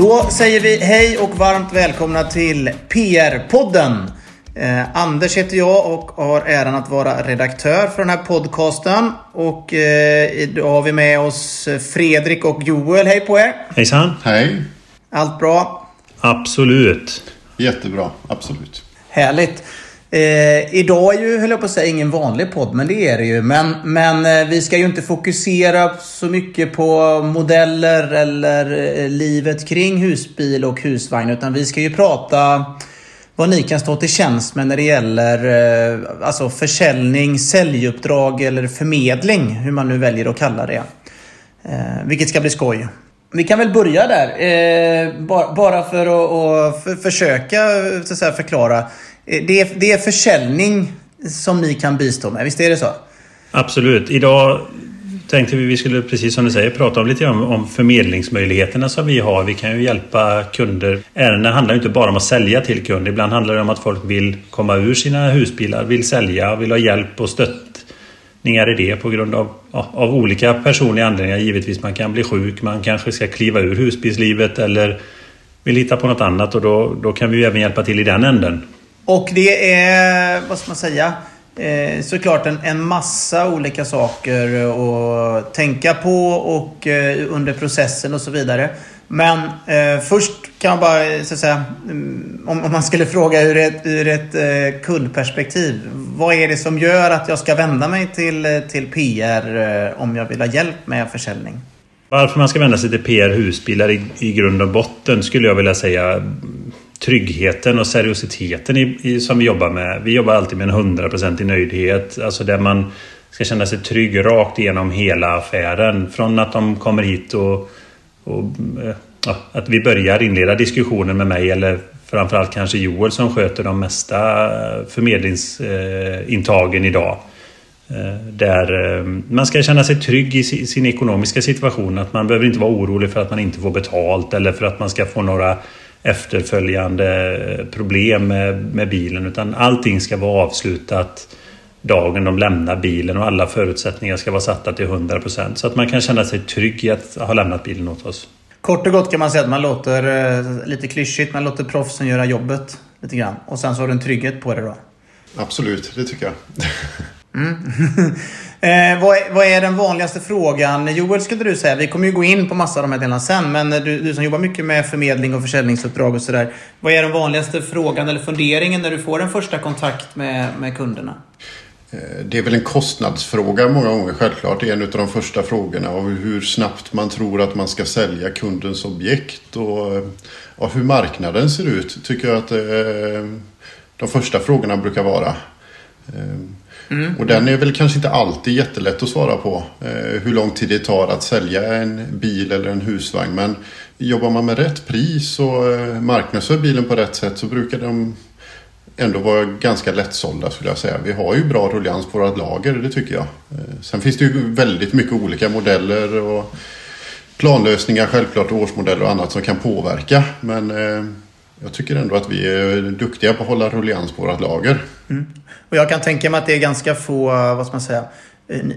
Då säger vi hej och varmt välkomna till PR-podden. Eh, Anders heter jag och har äran att vara redaktör för den här podcasten. Och eh, idag har vi med oss Fredrik och Joel. Hej på er! Hejsan! Hej! Allt bra? Absolut! Jättebra, absolut. Härligt! Eh, idag är ju, höll jag på att säga, ingen vanlig podd, men det är det ju. Men, men eh, vi ska ju inte fokusera så mycket på modeller eller eh, livet kring husbil och husvagn. Utan vi ska ju prata vad ni kan stå till tjänst med när det gäller eh, alltså försäljning, säljuppdrag eller förmedling. Hur man nu väljer att kalla det. Eh, vilket ska bli skoj. Vi kan väl börja där. Eh, bara, för att, att för, försöka så att säga, förklara. Eh, det är, det är försäljning som ni kan bistå med, visst är det så? Absolut. Idag tänkte vi vi skulle, precis som du säger, prata om lite om, om förmedlingsmöjligheterna som vi har. Vi kan ju hjälpa kunder. Ärenden handlar ju inte bara om att sälja till kund. Ibland handlar det om att folk vill komma ur sina husbilar, vill sälja, vill ha hjälp och stöttningar i det på grund av, av olika personliga anledningar. Givetvis, man kan bli sjuk, man kanske ska kliva ur husbilslivet eller vill hitta på något annat och då, då kan vi ju även hjälpa till i den änden. Och det är, vad ska man säga, eh, såklart en, en massa olika saker att tänka på och eh, under processen och så vidare. Men eh, först kan jag bara eh, så att säga, mm, om, om man skulle fråga ur ett, ur ett eh, kundperspektiv. Vad är det som gör att jag ska vända mig till, eh, till PR eh, om jag vill ha hjälp med försäljning? Varför man ska vända sig till PR Husbilar i, i grund och botten skulle jag vilja säga tryggheten och seriositeten i, i, som vi jobbar med. Vi jobbar alltid med en hundraprocentig nöjdhet. Alltså där man ska känna sig trygg rakt igenom hela affären. Från att de kommer hit och, och eh, ja, att vi börjar inleda diskussionen med mig eller framförallt kanske Joel som sköter de mesta eh, förmedlingsintagen eh, idag. Där man ska känna sig trygg i sin ekonomiska situation. Att man behöver inte vara orolig för att man inte får betalt eller för att man ska få några efterföljande problem med, med bilen utan allting ska vara avslutat dagen de lämnar bilen och alla förutsättningar ska vara satta till 100% så att man kan känna sig trygg i att ha lämnat bilen åt oss. Kort och gott kan man säga att man låter, eh, lite klyschigt, man låter proffsen göra jobbet lite grann. Och sen så har du en trygghet på det då. Absolut, det tycker jag. Mm. eh, vad, är, vad, är, den vanligaste frågan? Joel, skulle du säga. Vi kommer ju gå in på massa av de här delarna sen. Men eh, du, du som jobbar mycket med förmedling och försäljningsuppdrag och sådär. Vad är den vanligaste frågan eller funderingen när du får en första kontakt med, med kunderna? Eh, det är väl en kostnadsfråga många gånger självklart. Det är en av de första frågorna. Och hur snabbt man tror att man ska sälja kundens objekt. Och, eh, och hur marknaden ser ut. Tycker jag att eh, de första frågorna brukar vara. Mm. Och den är väl kanske inte alltid jättelätt att svara på. Eh, hur lång tid det tar att sälja en bil eller en husvagn. Men jobbar man med rätt pris och eh, marknadsför bilen på rätt sätt så brukar de ändå vara ganska lättsålda skulle jag säga. Vi har ju bra ruljans på våra lager, det tycker jag. Eh, sen finns det ju väldigt mycket olika modeller och planlösningar självklart, årsmodeller och annat som kan påverka. Men eh, jag tycker ändå att vi är duktiga på att hålla ruljans på vårt lager. Mm. Och jag kan tänka mig att det är ganska få, vad ska man säga,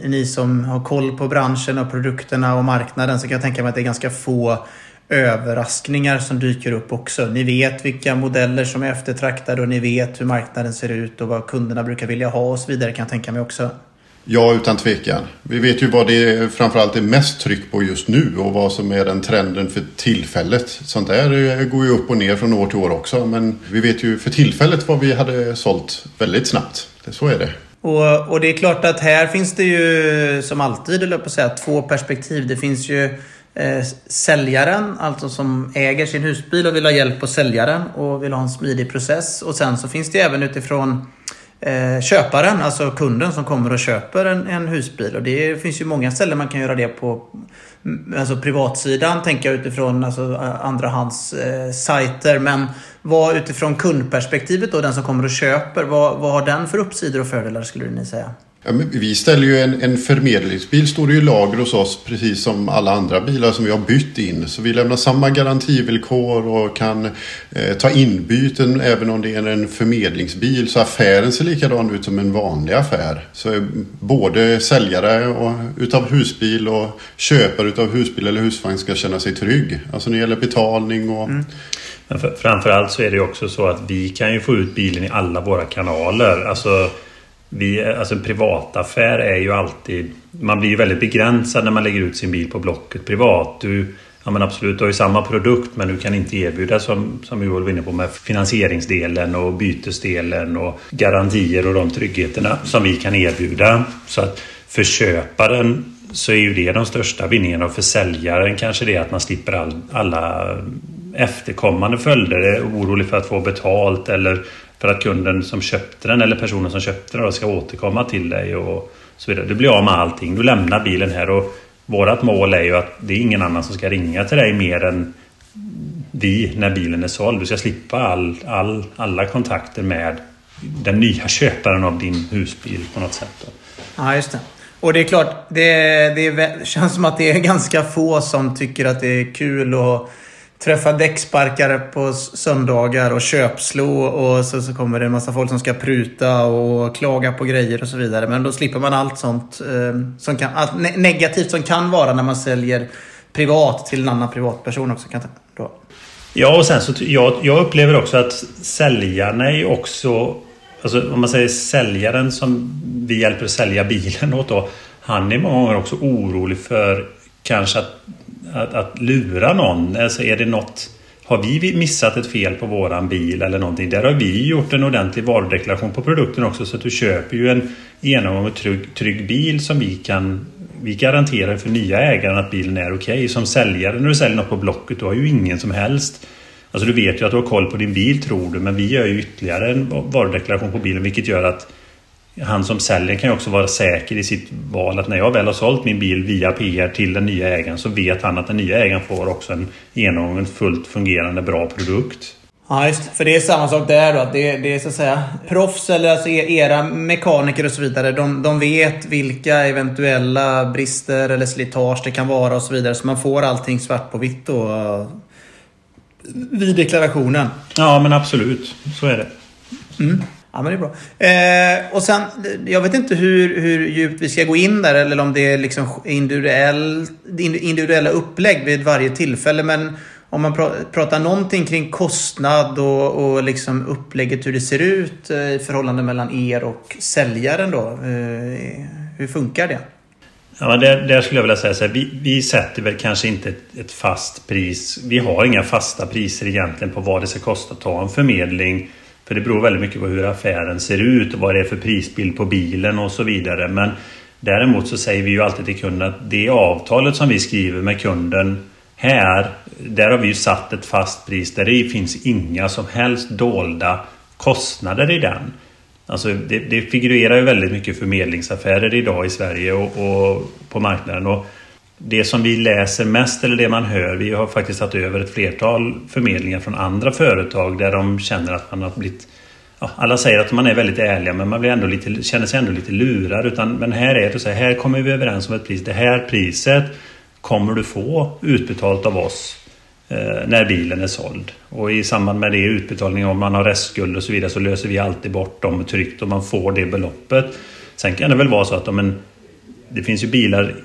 ni som har koll på branschen och produkterna och marknaden så kan jag tänka mig att det är ganska få överraskningar som dyker upp också. Ni vet vilka modeller som är eftertraktade och ni vet hur marknaden ser ut och vad kunderna brukar vilja ha och så vidare kan jag tänka mig också. Ja, utan tvekan. Vi vet ju vad det är, framförallt är mest tryck på just nu och vad som är den trenden för tillfället. Sånt där eh, går ju upp och ner från år till år också. Men vi vet ju för tillfället vad vi hade sålt väldigt snabbt. Så är det. Och, och det är klart att här finns det ju som alltid, eller på att säga, två perspektiv. Det finns ju eh, säljaren, alltså som äger sin husbil och vill ha hjälp att sälja den och vill ha en smidig process. Och sen så finns det även utifrån eh, köparen, alltså kunden som kommer och köper en, en, husbil. Och det finns ju många ställen man kan göra det på. Mm, alltså privatsidan tänker jag utifrån alltså, andrahandssajter. eh. eh Men vad utifrån kundperspektivet då, den som kommer och köper, vad, vad har den för uppsidor och fördelar skulle ni säga? Ja, vi ställer ju en, en förmedlingsbil, står det ju lager hos oss precis som alla andra bilar som vi har bytt in. Så vi lämnar samma garantivillkor och kan eh, ta inbyten även om det är en förmedlingsbil. Så affären ser likadan ut som en vanlig affär. Så eh, både säljare och, utav husbil och köpare utav husbil eller husvagn ska känna sig trygg. Alltså när det gäller betalning och mm. Men för, framförallt så är det också så att vi kan ju få ut bilen i alla våra kanaler. Alltså vi, alltså en privataffär är ju alltid... Man blir ju väldigt begränsad när man lägger ut sin bil på Blocket privat. Du, ja men absolut, du har ju samma produkt men du kan inte erbjuda som, som Joel var inne på med finansieringsdelen och bytesdelen och garantier och de tryggheterna som vi kan erbjuda. Så att för köparen så är ju det de största vinningarna och för säljaren kanske det är att man slipper all, alla efterkommande följder. Är orolig för att få betalt eller för att kunden som köpte den eller personen som köpte den ska återkomma till dig och så vidare. Du blir av med allting. Du lämnar bilen här och vårt mål är ju att det är ingen annan som ska ringa till dig mer än vi när bilen är såld. Du ska slippa all, all, alla kontakter med den nya köparen av din husbil på något sätt. Ja, just det. Och det är klart, det, det känns som att det är ganska få som tycker att det är kul att träffa däcksparkare på söndagar och köpslå och så, så kommer det en massa folk som ska pruta och klaga på grejer och så vidare. Men då slipper man allt sånt eh, som kan, allt negativt som kan vara när man säljer privat till en annan privatperson också. Kan, då. Ja, och sen så jag, jag upplever också att säljarna är också... Alltså om man säger säljaren som vi hjälper att sälja bilen åt då. Han är många gånger också orolig för kanske att att, att lura någon? Alltså är det något... Har vi missat ett fel på våran bil eller någonting? Där har vi gjort en ordentlig varudeklaration på produkten också så att du köper ju en genomgången trygg, trygg bil som vi kan... Vi garanterar för nya ägaren att bilen är okej. Okay. Som säljare när du säljer något på Blocket, du har ju ingen som helst Alltså du vet ju att du har koll på din bil tror du men vi gör ju ytterligare en varudeklaration på bilen vilket gör att han som säljer kan ju också vara säker i sitt val att när jag väl har sålt min bil via PR till den nya ägaren så vet han att den nya ägaren får också en genomgången fullt fungerande bra produkt. Ja, just För det är samma sak där då. Att det, det är så att säga proffs eller alltså e- era mekaniker och så vidare. De, de vet vilka eventuella brister eller slitage det kan vara och så vidare. Så man får allting svart på vitt då. Vid deklarationen. Ja, men absolut. Så är det. Mm. Ja, men det är bra. Eh, och sen, jag vet inte hur, hur djupt vi ska gå in där eller om det är liksom individuell, individuella upplägg vid varje tillfälle. Men om man pratar någonting kring kostnad och, och liksom upplägget hur det ser ut eh, i förhållande mellan er och säljaren då. Eh, hur funkar det? Ja, där, där skulle jag vilja säga så här, vi, vi sätter väl kanske inte ett, ett, fast pris. Vi har inga fasta priser egentligen på vad det ska kosta att ta en förmedling för det beror väldigt mycket på hur affären ser ut och vad det är för prisbild på bilen och så vidare. Men däremot så säger vi ju alltid till kunden att det avtalet som vi skriver med kunden här, där har vi ju satt ett fast pris där det finns inga som helst dolda kostnader i den. Alltså det, det figurerar ju väldigt mycket förmedlingsaffärer idag i Sverige och, och på marknaden. Och det som vi läser mest eller det man hör, vi har faktiskt tagit över ett flertal förmedlingar från andra företag där de känner att man har blivit ja, alla säger att man är väldigt ärliga men man blir ändå lite, känner sig ändå lite lurad. Utan, men här är det så här, här kommer vi överens om ett pris. Det här priset kommer du få utbetalt av oss eh, när bilen är såld. Och i samband med det utbetalning om man har restskuld och så vidare så löser vi alltid bort dem tryggt och man får det beloppet. Sen kan det väl vara så att om en, det finns ju bilar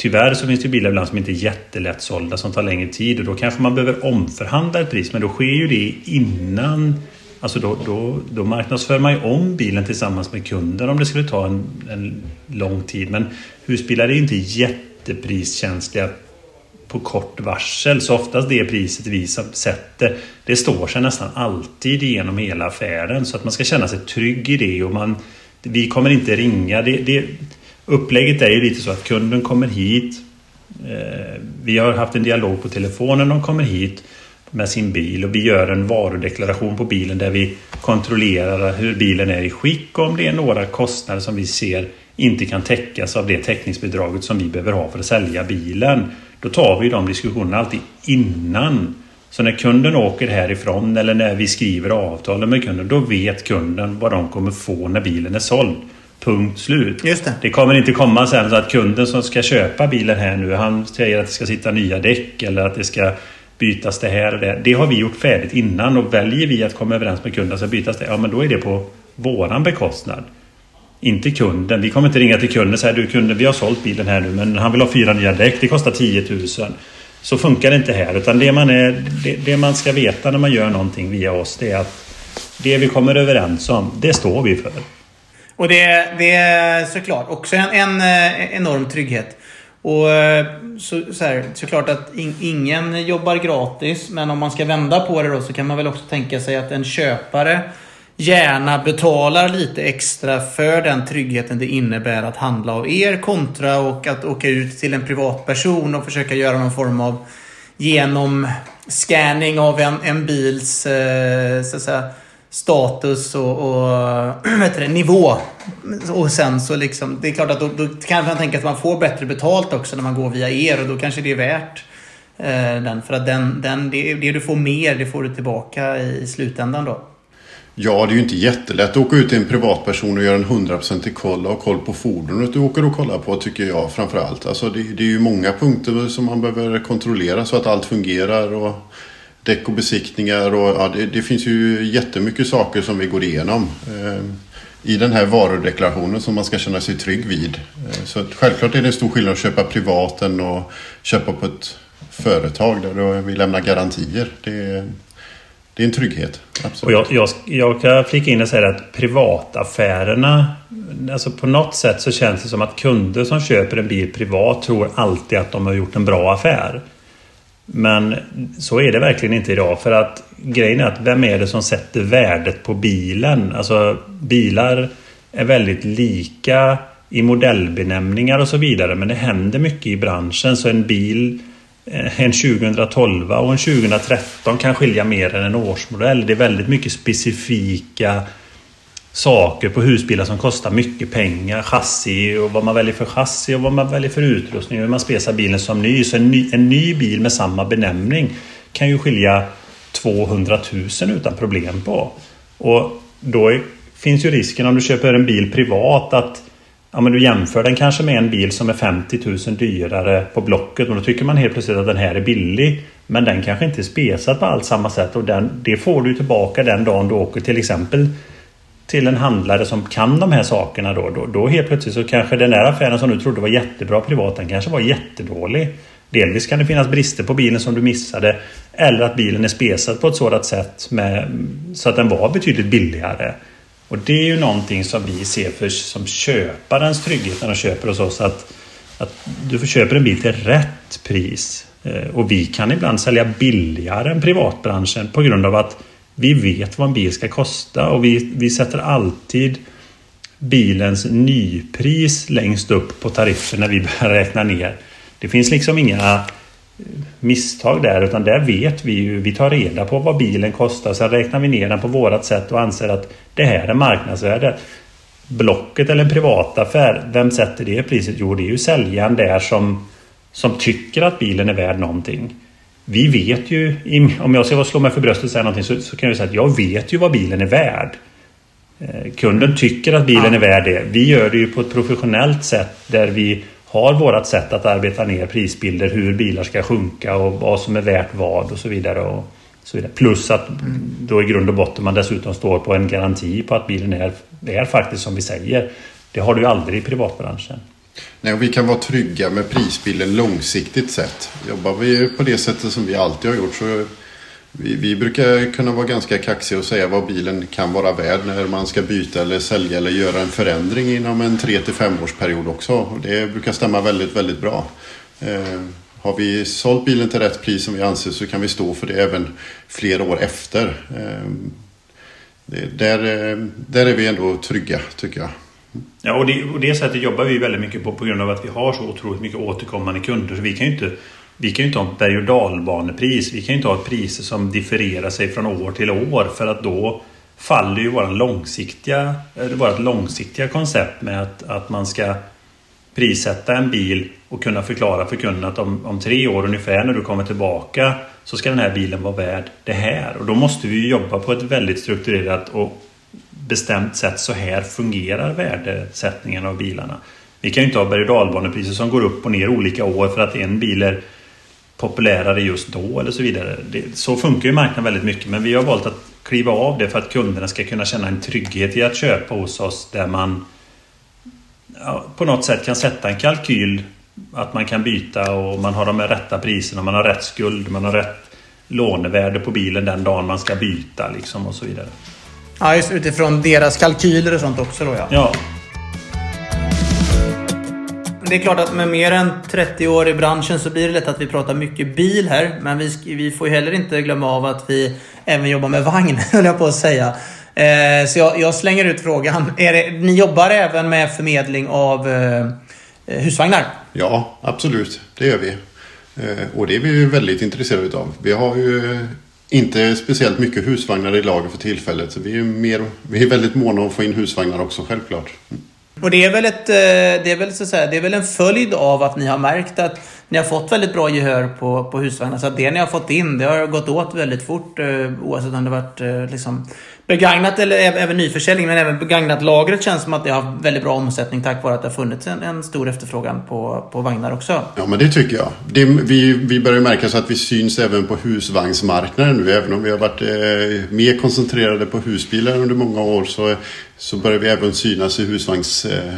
Tyvärr så finns det bilar ibland som inte är jättelätt sålda som tar längre tid och då kanske man behöver omförhandla ett pris men då sker ju det innan Alltså då, då, då marknadsför man ju om bilen tillsammans med kunden om det skulle ta en, en lång tid. Men husbilar är ju inte jättepriskänsliga på kort varsel. Så oftast det priset vi sätter, det står sig nästan alltid genom hela affären. Så att man ska känna sig trygg i det och man, vi kommer inte ringa. Det, det, Upplägget är ju lite så att kunden kommer hit. Eh, vi har haft en dialog på telefonen. De kommer hit med sin bil och vi gör en varudeklaration på bilen där vi kontrollerar hur bilen är i skick och om det är några kostnader som vi ser inte kan täckas av det täckningsbidraget som vi behöver ha för att sälja bilen. Då tar vi de diskussionerna alltid innan. Så när kunden åker härifrån eller när vi skriver avtalen med kunden, då vet kunden vad de kommer få när bilen är såld. Punkt slut. Just det. det kommer inte komma sen så att kunden som ska köpa bilen här nu, han säger att det ska sitta nya däck eller att det ska bytas det här och det. Det har vi gjort färdigt innan och väljer vi att komma överens med kunden så bytas det, ja men då är det på våran bekostnad. Inte kunden. Vi kommer inte ringa till kunden och säga du kunden, vi har sålt bilen här nu men han vill ha fyra nya däck. Det kostar 10 000. Så funkar det inte här. Utan det man, är, det, det man ska veta när man gör någonting via oss det är att det vi kommer överens om, det står vi för. Och det, det är såklart också en, en eh, enorm trygghet. Och eh, så, så här, såklart att in, ingen jobbar gratis. Men om man ska vända på det då så kan man väl också tänka sig att en köpare gärna betalar lite extra för den tryggheten det innebär att handla av er kontra och att åka ut till en privatperson och försöka göra någon form av genomscanning av en, en bils eh, så att säga, status och, och vet det, nivå. Och sen så liksom, det är klart att då, då kan man tänka att man får bättre betalt också när man går via er och då kanske det är värt eh, den. För att den, den, det, det du får mer, det får du tillbaka i slutändan då. Ja, det är ju inte jättelätt att åka ut till en privatperson och göra en hundraprocentig koll och ha koll på fordonet du åker och kollar på tycker jag framförallt. Alltså det, det, är ju många punkter som man behöver kontrollera så att allt fungerar och däck och besiktningar och ja, det, det finns ju jättemycket saker som vi går igenom eh, i den här varudeklarationen som man ska känna sig trygg vid. Eh, så att självklart är det en stor skillnad att köpa privat än att köpa på ett företag där vi lämnar garantier. Det, det är en trygghet. Och jag, jag, jag kan flika in och säga att privataffärerna Alltså på något sätt så känns det som att kunder som köper en bil privat tror alltid att de har gjort en bra affär. Men så är det verkligen inte idag. För att grejen är att vem är det som sätter värdet på bilen? Alltså bilar är väldigt lika i modellbenämningar och så vidare. Men det händer mycket i branschen. Så en bil eh, en 2012 och en 2013 kan skilja mer än en årsmodell. Det är väldigt mycket specifika saker på husbilar som kostar mycket pengar. Chassi och vad man väljer för chassi och vad man väljer för utrustning. Hur man spesar bilen som ny. Så en ny, en ny bil med samma benämning kan ju skilja 200 000 utan problem på. Och då är, finns ju risken om du köper en bil privat att Ja, men du jämför den kanske med en bil som är 50 000 dyrare på Blocket och då tycker man helt plötsligt att den här är billig. Men den kanske inte är spesad på allt samma sätt och den, det får du tillbaka den dagen du åker till exempel till en handlare som kan de här sakerna då, då, då helt plötsligt så kanske den där affären som du trodde var jättebra privat, den kanske var jättedålig. Delvis kan det finnas brister på bilen som du missade eller att bilen är spesad på ett sådant sätt med, så att den var betydligt billigare. Och det är ju någonting som vi ser för, som köparens trygghet när de köper hos oss. Att, att du köper en bil till rätt pris. Eh, och vi kan ibland sälja billigare än privatbranschen på grund av att vi vet vad en bil ska kosta och vi, vi sätter alltid bilens nypris längst upp på tariffen när vi börjar räkna ner. Det finns liksom inga eh, misstag där utan där vet vi ju. Vi tar reda på vad bilen kostar. Sen räknar vi ner den på vårat sätt och anser att det här är marknadsvärdet. Blocket eller en privataffär, vem sätter det priset? Jo, det är ju säljaren där som, som tycker att bilen är värd någonting. Vi vet ju, om jag ska slå mig för bröstet och säga någonting så, så kan jag säga att jag vet ju vad bilen är värd. Eh, kunden tycker att bilen är värd det. Vi gör det ju på ett professionellt sätt där vi har vårat sätt att arbeta ner prisbilder, hur bilar ska sjunka och vad som är värt vad och så vidare. Och så vidare. Plus att då i grund och botten man dessutom står på en garanti på att bilen är, är faktiskt som vi säger. Det har du aldrig i privatbranschen. Nej, vi kan vara trygga med prisbilden långsiktigt sett. Jobbar vi på det sättet som vi alltid har gjort så vi, vi, brukar kunna vara ganska kaxiga och säga vad bilen kan vara värd när man ska byta eller sälja eller göra en förändring inom en 3 till 5 årsperiod också. Det brukar stämma väldigt, väldigt bra. Eh, har vi sålt bilen till rätt pris som vi anser så kan vi stå för det även flera år efter. Eh, det, där, eh, där är vi ändå trygga tycker jag. Ja, och det, och det sättet jobbar vi väldigt mycket på på grund av att vi har så otroligt mycket återkommande kunder. Så vi kan ju inte vi kan ju inte ha ett berg och dalbanepris. Vi kan ju inte ha ett pris som differerar sig från år till år för att då faller ju våran långsiktiga, vårt långsiktiga koncept med att, att man ska prissätta en bil och kunna förklara för kunden att om, om tre år ungefär när du kommer tillbaka så ska den här bilen vara värd det här. Och då måste vi jobba på ett väldigt strukturerat och bestämt sätt så här fungerar värdesättningen av bilarna. Vi kan ju inte ha berg och dalbanepriser som går upp och ner olika år för att en bil är populärare just då eller så vidare. Det, så funkar ju marknaden väldigt mycket men vi har valt att kliva av det för att kunderna ska kunna känna en trygghet i att köpa hos oss där man ja, på något sätt kan sätta en kalkyl att man kan byta och man har de rätta priserna, man har rätt skuld, man har rätt lånevärde på bilen den dagen man ska byta liksom och så vidare. Ja, just utifrån deras kalkyler och sånt också då ja. Ja, Det är klart att med mer än 30 år i branschen så blir det lätt att vi pratar mycket bil här. Men vi, vi får ju heller inte glömma av att vi även jobbar med vagn, höll jag på att säga. Eh, så jag, jag slänger ut frågan. Är det, ni jobbar även med förmedling av eh, husvagnar? Ja, absolut. Det gör vi. Eh, Och det är vi ju väldigt intresserade utav. Vi har ju inte speciellt mycket husvagnar i lager för tillfället. Så vi är, mer, vi är väldigt måna om att få in husvagnar också, självklart. Mm. Och det är väl, ett, eh, det är väl, så att säga, det är väl en följd av att ni har märkt att ni har fått väldigt bra gehör på, på husvagnar. Så att det ni har fått in, det har gått åt väldigt fort. Eh, oavsett om det varit eh, liksom begagnat eller även nyförsäljning. Men även begagnat lagret känns som att det har väldigt bra omsättning tack vare att det har funnits en, en stor efterfrågan på, på vagnar också. Ja, men det tycker jag. Det, vi, vi börjar märka så att vi syns även på husvagnsmarknaden nu. Även om vi har varit eh, mer koncentrerade på husbilar under många år så, så börjar vi även synas i husvagns, eh,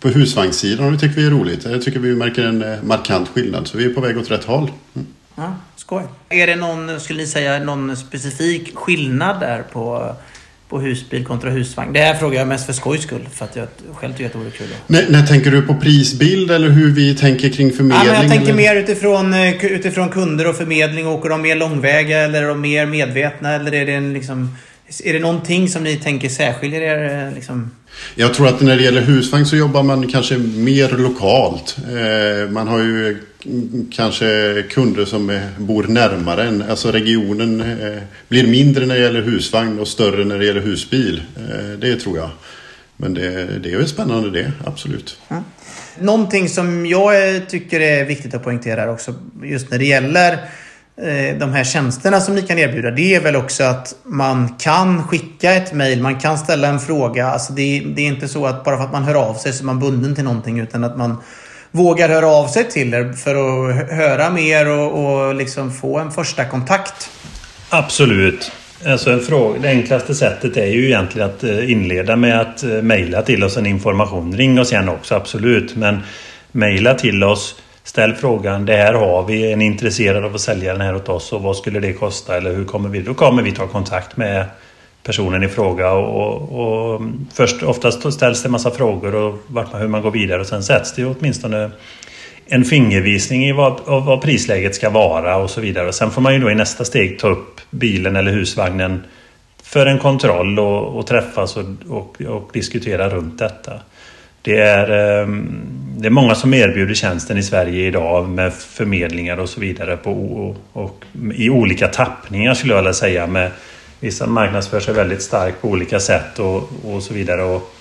på husvagnssidan och det tycker vi är roligt. Jag tycker vi märker en eh, markant skillnad. Så vi är på väg åt rätt håll. Mm. Ja, skoj. Är det någon, skulle ni säga, någon specifik skillnad där på, på husbil kontra husvagn? Det här frågar jag mest för skojs skull. För att jag själv tycker att det vore kul. När, när tänker du på prisbild eller hur vi tänker kring Ja, förmedling? men jag tänker eller? mer utifrån, eh, utifrån kunder och förmedling. Åker de mer långväga eller är de mer medvetna? Eller är det, en, liksom, är det någonting som ni tänker särskiljer er? Liksom? Jag tror att när det gäller husvagn så jobbar man kanske mer lokalt. Eh, Man har ju mm, kanske kunder som bor närmare en. Alltså regionen eh, blir mindre när det gäller husvagn och större när det gäller husbil. Eh, Det tror jag. Men det, det är väl spännande det, absolut. Någonting som jag tycker är viktigt att poängtera också, just när det gäller Eh, de här tjänsterna som ni kan erbjuda, det är väl också att man kan skicka ett mejl, man kan ställa en fråga. Alltså det, det är inte så att bara för att man hör av sig så är man bunden till någonting, utan att man vågar höra av sig till er för att höra mer och, och liksom få en första kontakt. Absolut. Alltså en fråga, det enklaste sättet är ju egentligen att eh, inleda med att eh, mejla till oss en information. Ring oss gärna också, absolut. Men mejla till oss. Ställ frågan, det här har vi, är ni intresserade av att sälja den här åt oss och vad skulle det kosta eller hur kommer vi? Då kommer vi ta kontakt med personen i fråga och, och, och först oftast ställs det en massa frågor och vart man, hur man går vidare och sen sätts det åtminstone en fingervisning i vad, av vad prisläget ska vara och så vidare. Och sen får man ju då i nästa steg ta upp bilen eller husvagnen för en kontroll och, och träffas och, och, och diskutera runt detta. Det är, ehm, det är många som erbjuder tjänsten i Sverige idag med förmedlingar och så vidare på, och, och i olika tappningar skulle jag vilja säga. Med, vissa marknadsför sig väldigt starkt på olika sätt och, och så vidare. Och,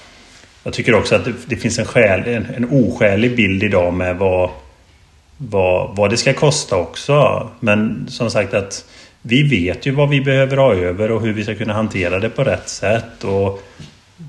jag tycker också att det, det finns en, skäl, en, en oskälig bild idag med vad, vad, vad det ska kosta också. Men som sagt att vi vet ju vad vi behöver ha över och hur vi ska kunna hantera det på rätt sätt. Och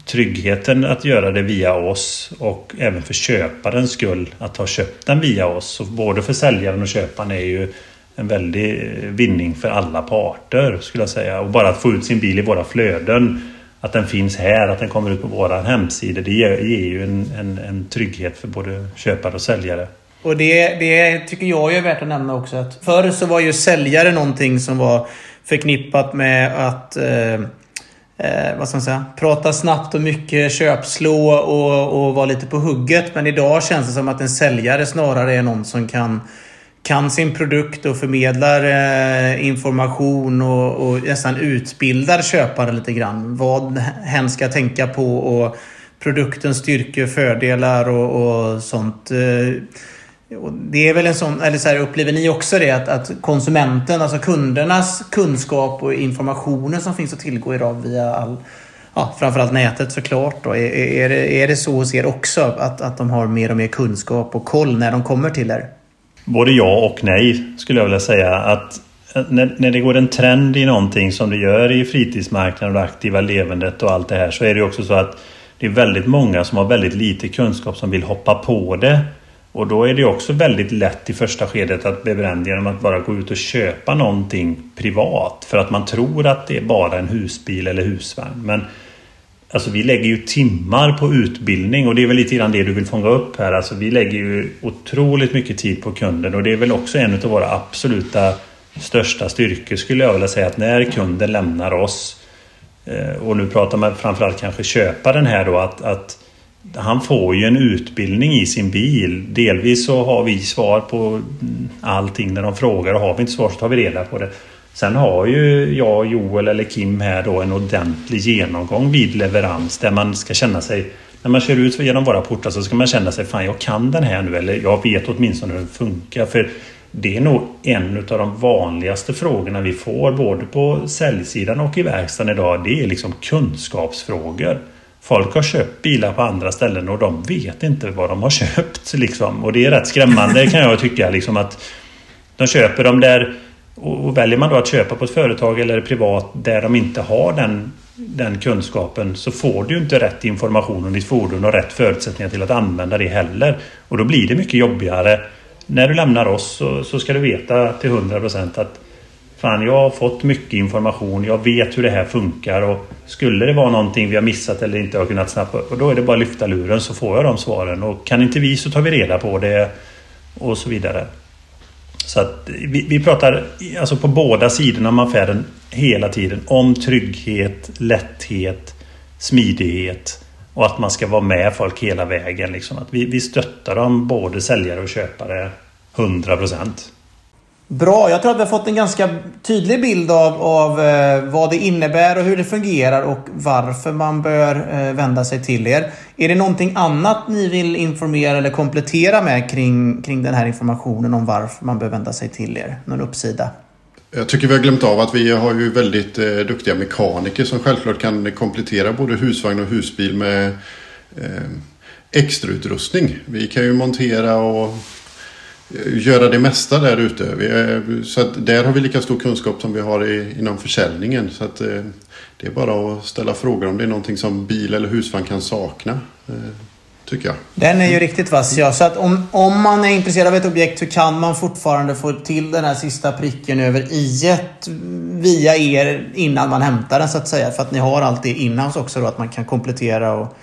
tryggheten att göra det via oss och även för köparens skull att ha köpt den via oss. Så både för säljaren och köparen är ju en väldig eh, vinning för alla parter skulle jag säga. Och bara att få ut sin bil i våra flöden att den finns här, att den kommer ut på våra hemsida. Det ger, ger ju en, en, en trygghet för både köpare och säljare. Och det, det tycker jag är värt att nämna också. Att förr så var ju säljare någonting som var förknippat med att eh, eh, vad ska man säga, prata snabbt och mycket, köpslå och, och vara lite på hugget. Men idag känns det som att en säljare snarare är någon som kan kan sin produkt och förmedlar eh, information och, och nästan utbildar köpare lite grann. Vad hen ska tänka på och produktens styrkor, fördelar och, och sånt. Eh, och det är väl en sån, eller så här, upplever ni också det att, att konsumenten, alltså kundernas kunskap och informationen som finns att tillgå idag via all, ja, framförallt nätet såklart då. Är, är, det, är det så hos er också? Att, att de har mer och mer kunskap och koll när de kommer till er? Både ja och nej skulle jag vilja säga. Att när, när det går en trend i någonting som det gör i fritidsmarknaden och det aktiva levandet och allt det här så är det också så att det är väldigt många som har väldigt lite kunskap som vill hoppa på det. Och då är det också väldigt lätt i första skedet att bli bränd genom att bara gå ut och köpa någonting privat. För att man tror att det är bara en husbil eller husvagn. Men Alltså vi lägger ju timmar på utbildning och det är väl lite grann det du vill fånga upp här. Alltså vi lägger ju otroligt mycket tid på kunden och det är väl också en av våra absoluta största styrkor skulle jag vilja säga att när kunden lämnar oss eh, och nu pratar man framförallt kanske köparen här då att, att han får ju en utbildning i sin bil. Delvis så har vi svar på allting när de frågar och har vi inte svar så tar vi reda på det. Sen har ju jag, Joel eller Kim här då en ordentlig genomgång vid leverans där man ska känna sig när man kör ut genom våra portar så ska man känna sig fan jag kan den här nu eller jag vet åtminstone hur den funkar. För det är nog en av de vanligaste frågorna vi får både på säljsidan och i verkstaden idag. Det är liksom kunskapsfrågor. Folk har köpt bilar på andra ställen och de vet inte vad de har köpt. Liksom. Och det är rätt skrämmande kan jag tycka. Liksom att de köper dem där och väljer man då att köpa på ett företag eller privat där de inte har den, den kunskapen så får du inte rätt information om ditt fordon och rätt förutsättningar till att använda det heller. Och då blir det mycket jobbigare. När du lämnar oss så, så ska du veta till 100% att Fan, jag har fått mycket information. Jag vet hur det här funkar och skulle det vara någonting vi har missat eller inte har kunnat snappa upp, då är det bara att lyfta luren så får jag de svaren. Och kan inte vi så tar vi reda på det och så vidare. Så att vi, vi pratar alltså på båda sidorna om affären hela tiden om trygghet, lätthet, smidighet och att man ska vara med folk hela vägen. Liksom. Att vi, vi stöttar dem, både säljare och köpare, 100 procent. Bra, jag tror att vi har fått en ganska tydlig bild av, av eh, vad det innebär och hur det fungerar och varför man bör eh, vända sig till er. Är det någonting annat ni vill informera eller komplettera med kring, kring den här informationen om varför man bör vända sig till er? Någon uppsida? Jag tycker vi har glömt av att vi har ju väldigt eh, duktiga mekaniker som självklart kan komplettera både husvagn och husbil med eh, extrautrustning. Vi kan ju montera och göra det mesta där ute. Så att där har vi lika stor kunskap som vi har i, inom försäljningen. Så att, eh, det är bara att ställa frågor om det är någonting som bil eller husvagn kan sakna. Eh, tycker jag. Den är ju riktigt vass ja. Så att om, om man är intresserad av ett objekt så kan man fortfarande få till den här sista pricken över i via er innan man hämtar den så att säga. För att ni har allt det innan också då att man kan komplettera och...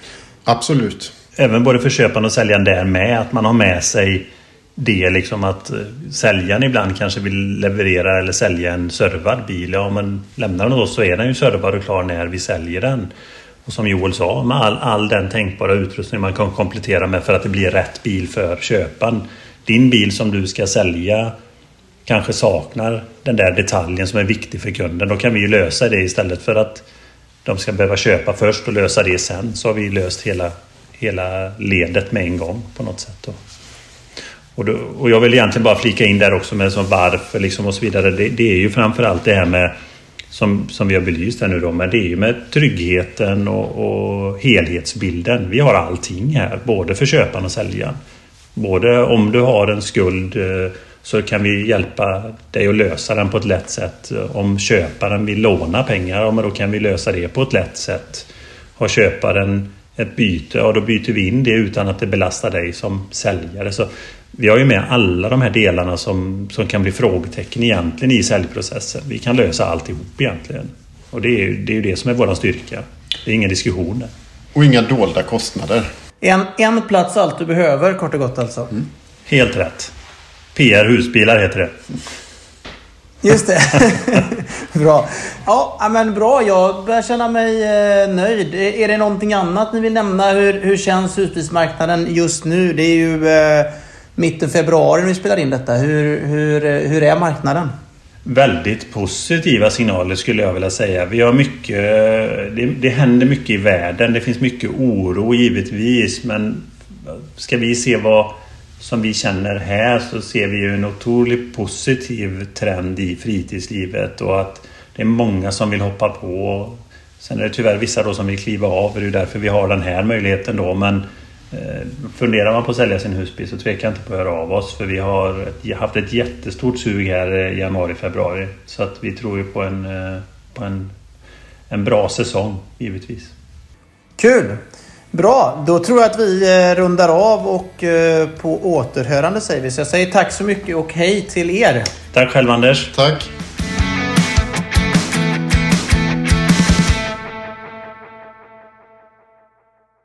Absolut. Även både för köparen och säljaren där med. Att man har med sig det liksom att eh, säljaren ibland kanske vill leverera eller sälja en servad bil. Ja, men lämnar den oss så är den ju servad och klar när vi säljer den. Och som Joel sa, med all, all den tänkbara utrustning man kan komplettera med för att det blir rätt bil för köparen. Din bil som du ska sälja kanske saknar den där detaljen som är viktig för kunden. Då kan vi ju lösa det istället för att de ska behöva köpa först och lösa det sen. Så har vi löst hela, hela ledet med en gång på något sätt. Då. Och, då, och jag vill egentligen bara flika in där också med som varför liksom och så vidare. Det, det är ju framförallt det här med som, som vi har belyst här nu då, men det är ju med tryggheten och, och helhetsbilden. Vi har allting här, både för köparen och säljaren. Både om du har en skuld eh, så kan vi hjälpa dig att lösa den på ett lätt sätt. Om köparen vill låna pengar, då kan vi lösa det på ett lätt sätt. Har köparen ett byte, ja då byter vi in det utan att det belastar dig som säljare. Så vi har ju med alla de här delarna som, som kan bli frågetecken egentligen i säljprocessen. Vi kan lösa alltihop egentligen. Och det är, det är ju det som är vår styrka. Det är ingen diskussion där. Och inga dolda kostnader. En, en plats allt du behöver kort och gott alltså. Mm. Helt rätt. PR Husbilar heter det. Just det. bra. Ja, men bra. Jag börjar känna mig eh, nöjd. Är det någonting annat ni vill nämna? Hur, hur känns husbilsmarknaden just nu? Det är ju eh, mitten februari när vi spelar in detta. Hur, hur, hur är marknaden? Väldigt positiva signaler skulle jag vilja säga. Vi har mycket, det, det händer mycket i världen. Det finns mycket oro givetvis. Men ska vi se vad som vi känner här så ser vi ju en otroligt positiv trend i fritidslivet och att det är många som vill hoppa på. Sen är det tyvärr vissa då som vill kliva av. Det är därför vi har den här möjligheten då. Men funderar man på att sälja sin husbil så tveka inte på att höra av oss för vi har haft ett jättestort sug här i januari, februari. Så att vi tror ju på en, eh, på en, en bra säsong givetvis. Kul! Bra, då tror jag att vi eh, rundar av och på återhörande säger vi. Så jag säger tack så mycket och hej till er! Tack själv Anders! Tack!